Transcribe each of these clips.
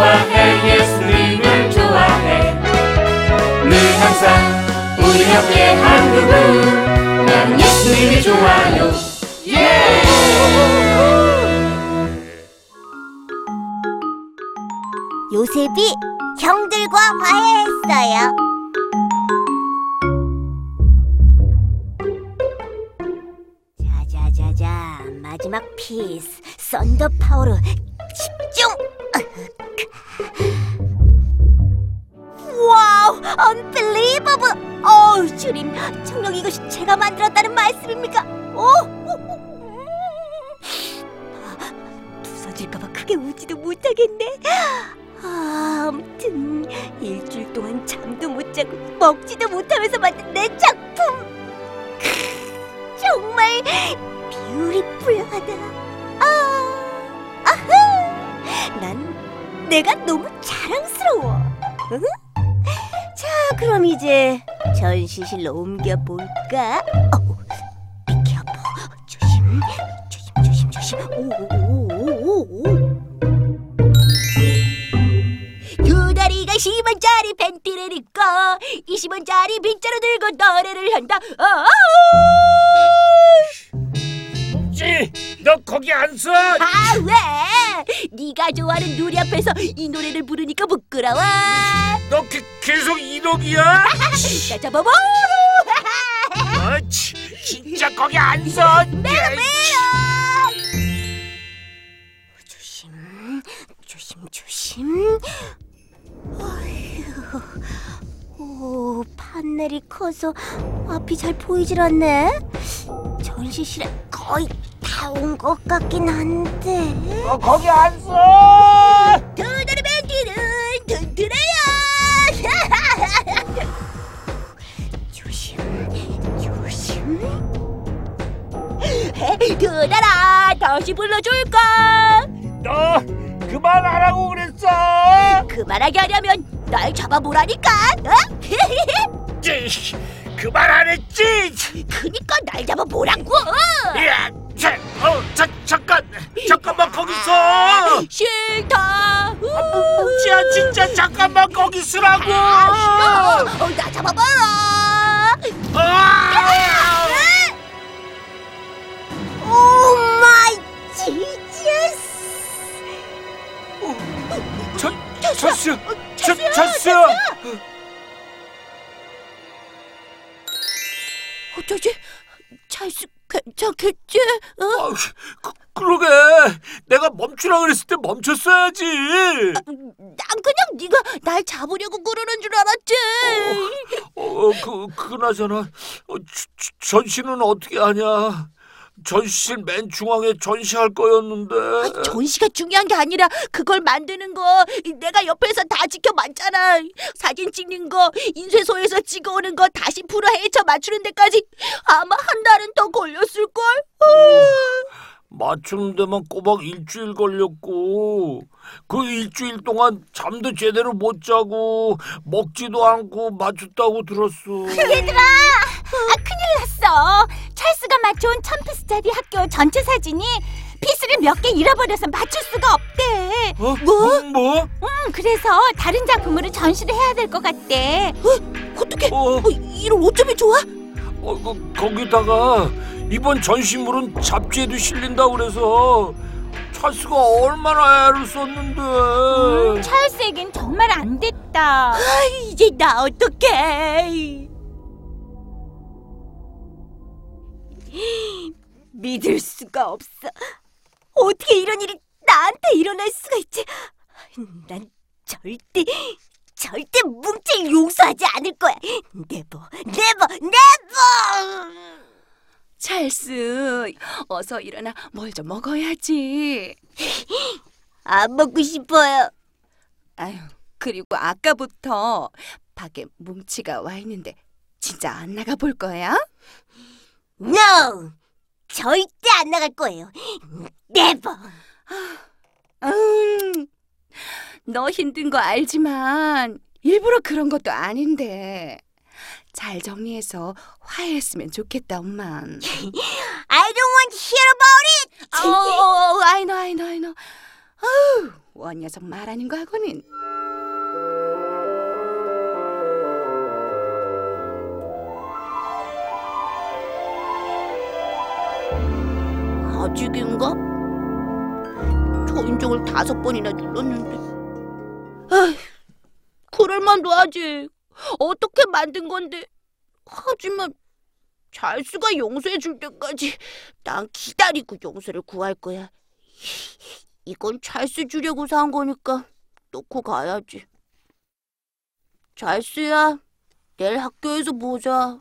좋아해 예수님을 좋아해 늘 항상 우리 옆에 한 그분 나는 예수님이 좋아요 예! 요셉이 형들과 화해했어요. 자자자자 마지막 piece thunder power로 집중. wow, unbelievable. 어우, 주님, 정녕 이것이 제가 만들었다는 말씀입니까? 오, 부서질까봐 크게 웃지도 못하겠네. 아, 아무튼 일주일 동안 잠도 못 자고 먹지도 못하면서 만든 내 작품 크, 정말 뷰티풀하다. 아, 아흐, 난 내가 너무 자랑스러워. 응? 자, 그럼 이제 전시실로 옮겨 볼까? 어, 비켜보, 조심, 조심, 조심, 조심. 오오오오오. 두 다리가 10원짜리 팬티를 입고 20원짜리 빗자루 들고 노래를 한다. 어, 뭉치, 너 거기 안 서? 아 왜? 네가 좋아하는 누리 앞에서 이 노래를 부르니까 부끄러워. 너 게, 계속? 자 잡아봐. 어, 치, 진짜 거기 안 서? 조심, 조심, 조심. 어휴, 오, 판넬이 커서 앞이 잘 보이질 않네. 전시실에 거의 다 온 것 같긴 한데. 너 거기 안 서? 두다리 벤티는 튼튼해요. 조심, 조심. 두다라 다시 불러줄까? 너 그만하라고 그랬어? 그만하게 하려면 날 잡아보라니까. 어? 찌, 그만 안 했지? 그니까 날 잡아보라고. 야, 자, 어, 자, 잠깐, 잠깐만 거기서. 싫다. 뭉치야, 진짜 잠깐만 거기 서라고. 아, 싫어. 어, 나 잡아봐라. 아! Oh my Jesus. 저, 쳤어, 저, 쳤어요, 쳤어. 어쩌지? 찰스 괜찮겠지? 어? 아, 그, 그러게 내가 멈추라 그랬을 때 멈췄어야지. 난 그냥 네가 날 잡으려고 그러는 줄 알았지. 어, 그 그나저나 어, 저- 저- 전시는 어떻게 하냐? 전시실 맨 중앙에 전시할 거였는데. 아, 전시가 중요한 게 아니라 그걸 만드는 거 내가 옆에서 다 지켜봤잖아. 사진 찍는 거, 인쇄소에서 찍어오는 거 다시 풀어 헤쳐 맞추는 데까지 아마 한 달은 더 걸렸을 걸. 맞추는 데만 꼬박 일주일 걸렸고 그 일주일 동안 잠도 제대로 못 자고 먹지도 않고 맞췄다고 들었어. 얘들아, 아 큰일 났어. 찰스가 맞춰온 천 피스짜리 학교 전체 사진이 피스를 몇 개 잃어버려서 맞출 수가 없대. 어? 뭐? 뭐? 음, 그래서 다른 작품으로 전시를 해야 될 것 같대. 어? 어떻게? 어, 이런 어쩌면 좋아? 어, 그, 거기다가 이번 전시물은 잡지에도 실린다 그래서 찰스가 얼마나 애를 썼는데. 음, 찰스에겐 정말 안 됐다. 이제 나 어떡해? 믿을 수가 없어. 어떻게 이런 일이 나한테 일어날 수가 있지? 난 절대, 절대 뭉칠 용서하지 않을 거야. Never, never, never! 찰스, 어서 일어나 뭘 좀 먹어야지. 안 먹고 싶어요. 아유, 그리고 아까부터 밖에 뭉치가 와 있는데 진짜 안 나가 볼 거야? No! 절대 안 나갈 거예요. 네버! 음, 너 힘든 거 알지만 일부러 그런 것도 아닌데 잘 정리해서 화해했으면 좋겠다, 엄마. I don't want to hear about it! 어, I know, I know, I know. 아우, 뻔 녀석 말하는 거하고는 아직인가? 초인종을 다섯 번이나 눌렀는데. 그럴만도 하지. 어떻게 만든 건데? 하지만 잘수가 용서해 줄 때까지 난 기다리고 용서를 구할 거야. 이건 잘수 주려고 산 거니까 놓고 가야지. 잘수야, 내일 학교에서 보자.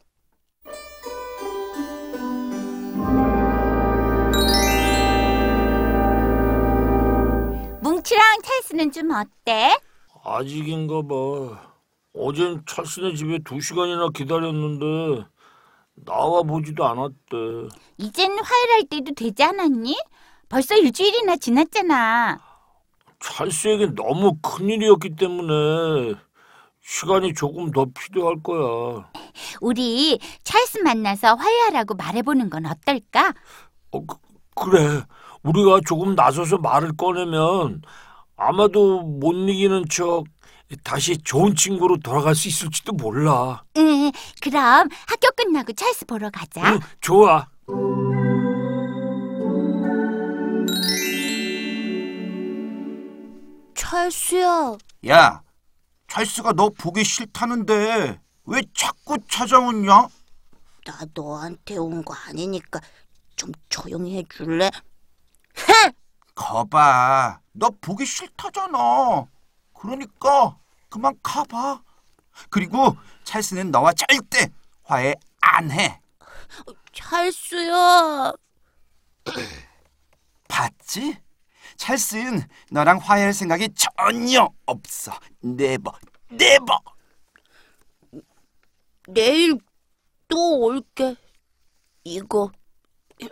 찰스는 좀 어때? 아직인가 봐. 어젠 찰스네 집에 두 시간이나 기다렸는데 나와 보지도 않았대. 이젠 화해할 때도 되지 않았니? 벌써 일주일이나 지났잖아. 찰스에게 너무 큰 일이었기 때문에 시간이 조금 더 필요할 거야. 우리 찰스 만나서 화해하라고 말해보는 건 어떨까? 어, 그, 그래. 우리가 조금 나서서 말을 꺼내면 아마도 못 이기는 척 다시 좋은 친구로 돌아갈 수 있을지도 몰라. 응, 그럼 학교 끝나고 찰스 보러 가자. 응, 좋아. 찰스야, 야, 찰스가 너 보기 싫다는데 왜 자꾸 찾아오냐? 나 너한테 온 거 아니니까 좀 조용히 해줄래? 거봐, 너 보기 싫다잖아. 그러니까 그만 가봐. 그리고 찰스는 너와 절대 화해 안 해. 찰스야. 봤지? 찰스는 너랑 화해할 생각이 전혀 없어. 네버, 네버. 내일 또 올게. 이거 치,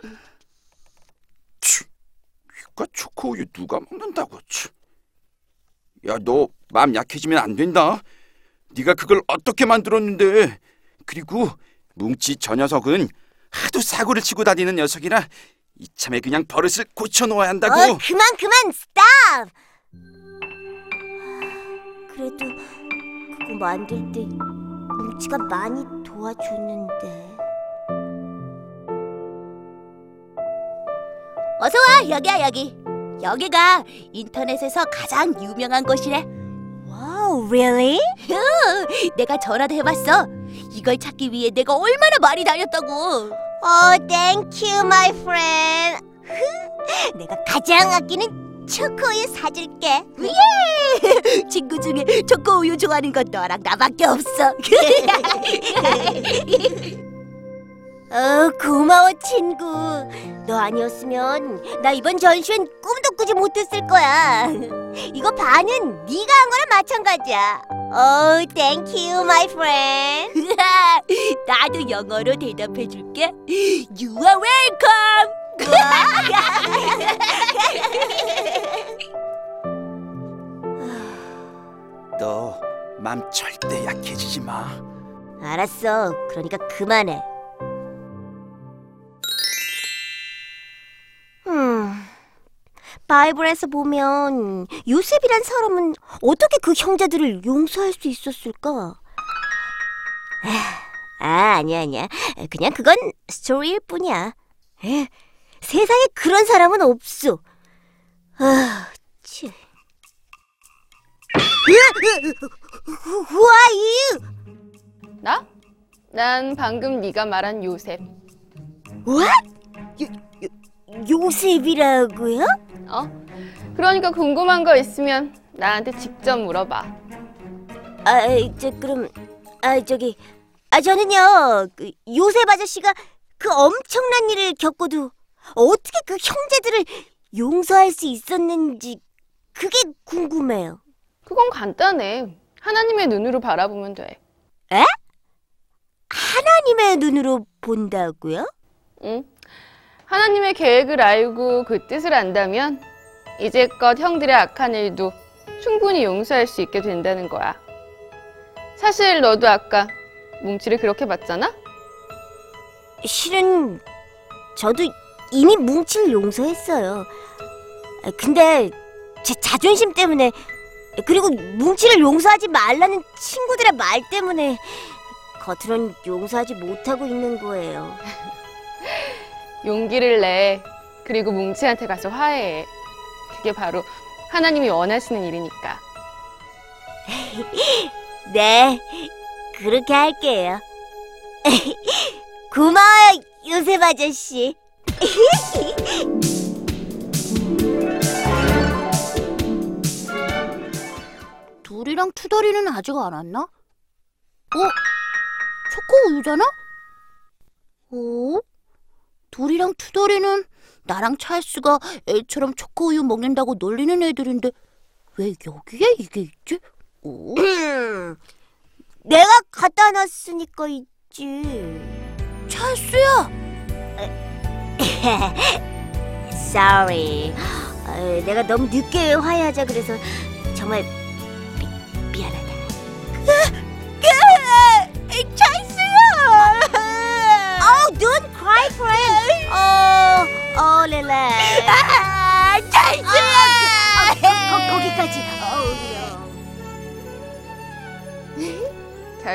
이과 초코 우유 누가 먹는다고? 치. 야, 너 마음 약해지면 안 된다. 네가 그걸 어떻게 만들었는데? 그리고 뭉치 저 녀석은 하도 사고를 치고 다니는 녀석이라 이참에 그냥 버릇을 고쳐 놓아야 한다고. 어, 그만 그만 stop. 그래도 그거 만들 때 뭉치가 많이 도와줬는데. 어서 와 여기야 여기. 여기가 인터넷에서 가장 유명한 곳이래. wow, really? 내가 전화도 해봤어. 이걸 찾기 위해 내가 얼마나 많이 다녔다고. 어, thank you, my friend. 내가 가장 아끼는 초코우유 사줄게. 예! 친구 중에 초코 우유 좋아하는 건 너랑 나밖에 없어. 어, 고마워 친구. 너 아니었으면 나 이번 전시회는 꿈도 꾸지 못했을 거야. 이거 반은 네가 한 거랑 마찬가지야. Oh, thank you, my friend. 나도 영어로 대답해 줄게. You are welcome. 너 맘 절대 약해지지 마. 알았어. 그러니까 그만해. 바이블에서 보면 요셉이란 사람은 어떻게 그 형제들을 용서할 수 있었을까? 아, 아니야, 아니야. 그냥 그건 스토리일 뿐이야. 에, 세상에 그런 사람은 없어. 아, 치. Who? 나? 난 방금 네가 말한 요셉. What? 요, 요, 요셉이라고요? 어? 그러니까 궁금한 거 있으면 나한테 직접 물어봐. 아, 저 그럼 아 저기 아 저는요 그 요셉 아저씨가 그 엄청난 일을 겪고도 어떻게 그 형제들을 용서할 수 있었는지 그게 궁금해요. 그건 간단해. 하나님의 눈으로 바라보면 돼. 하나님의 눈으로 본다고요? 응? 하나님의 계획을 알고 그 뜻을 안다면 이제껏 형들의 악한 일도 충분히 용서할 수 있게 된다는 거야. 사실 너도 아까 뭉치를 그렇게 봤잖아? 실은 저도 이미 뭉치를 용서했어요. 아, 근데 제 자존심 때문에 그리고 뭉치를 용서하지 말라는 친구들의 말 때문에 겉으론 용서하지 못하고 있는 거예요. 용기를 내. 그리고 뭉치한테 가서 화해해. 그게 바로 하나님이 원하시는 일이니까. 네, 그렇게 할게요. 고마워요, 요셉 아저씨. 둘이랑 투덜이는 아직 안 왔나? 어? 초코 우유잖아? 어? 둘이랑 투덜이는 나랑 찰스가 애처럼 초코 우유 먹는다고 놀리는 애들인데 왜 여기에 이게 있지? 어? 내가 갖다 놨으니까 있지. 찰스야! Sorry. 어, 내가 너무 늦게 화해하자 그래서 정말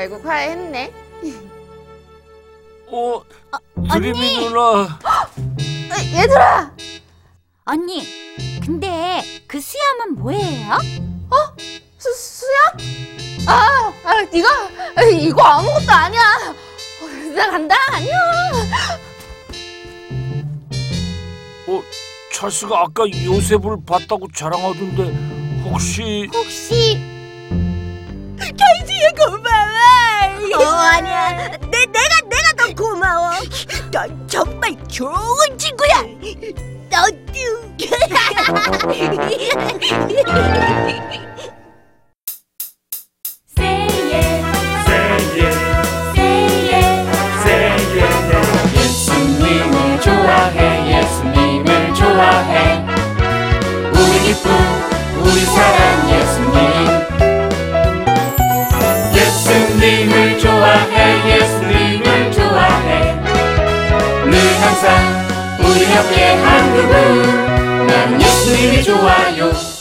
결국 화해했네. 어, 드림이 누나. 얘들아! 언니, 근데 그 수염은 뭐예요? 수, 수야? 아, 아, 네가 아, 이거 아무것도 아니야. 어, 나 간다. 안녕. 어, 찰스가 아까 요셉을 봤다고 자랑하던데 혹시 혹시 어, 아니야. 내, 내가, 내가 더 고마워. 넌 정말 좋은 친구야. 너도. 옆에 한 그분 나는 예수님이 좋아요. 예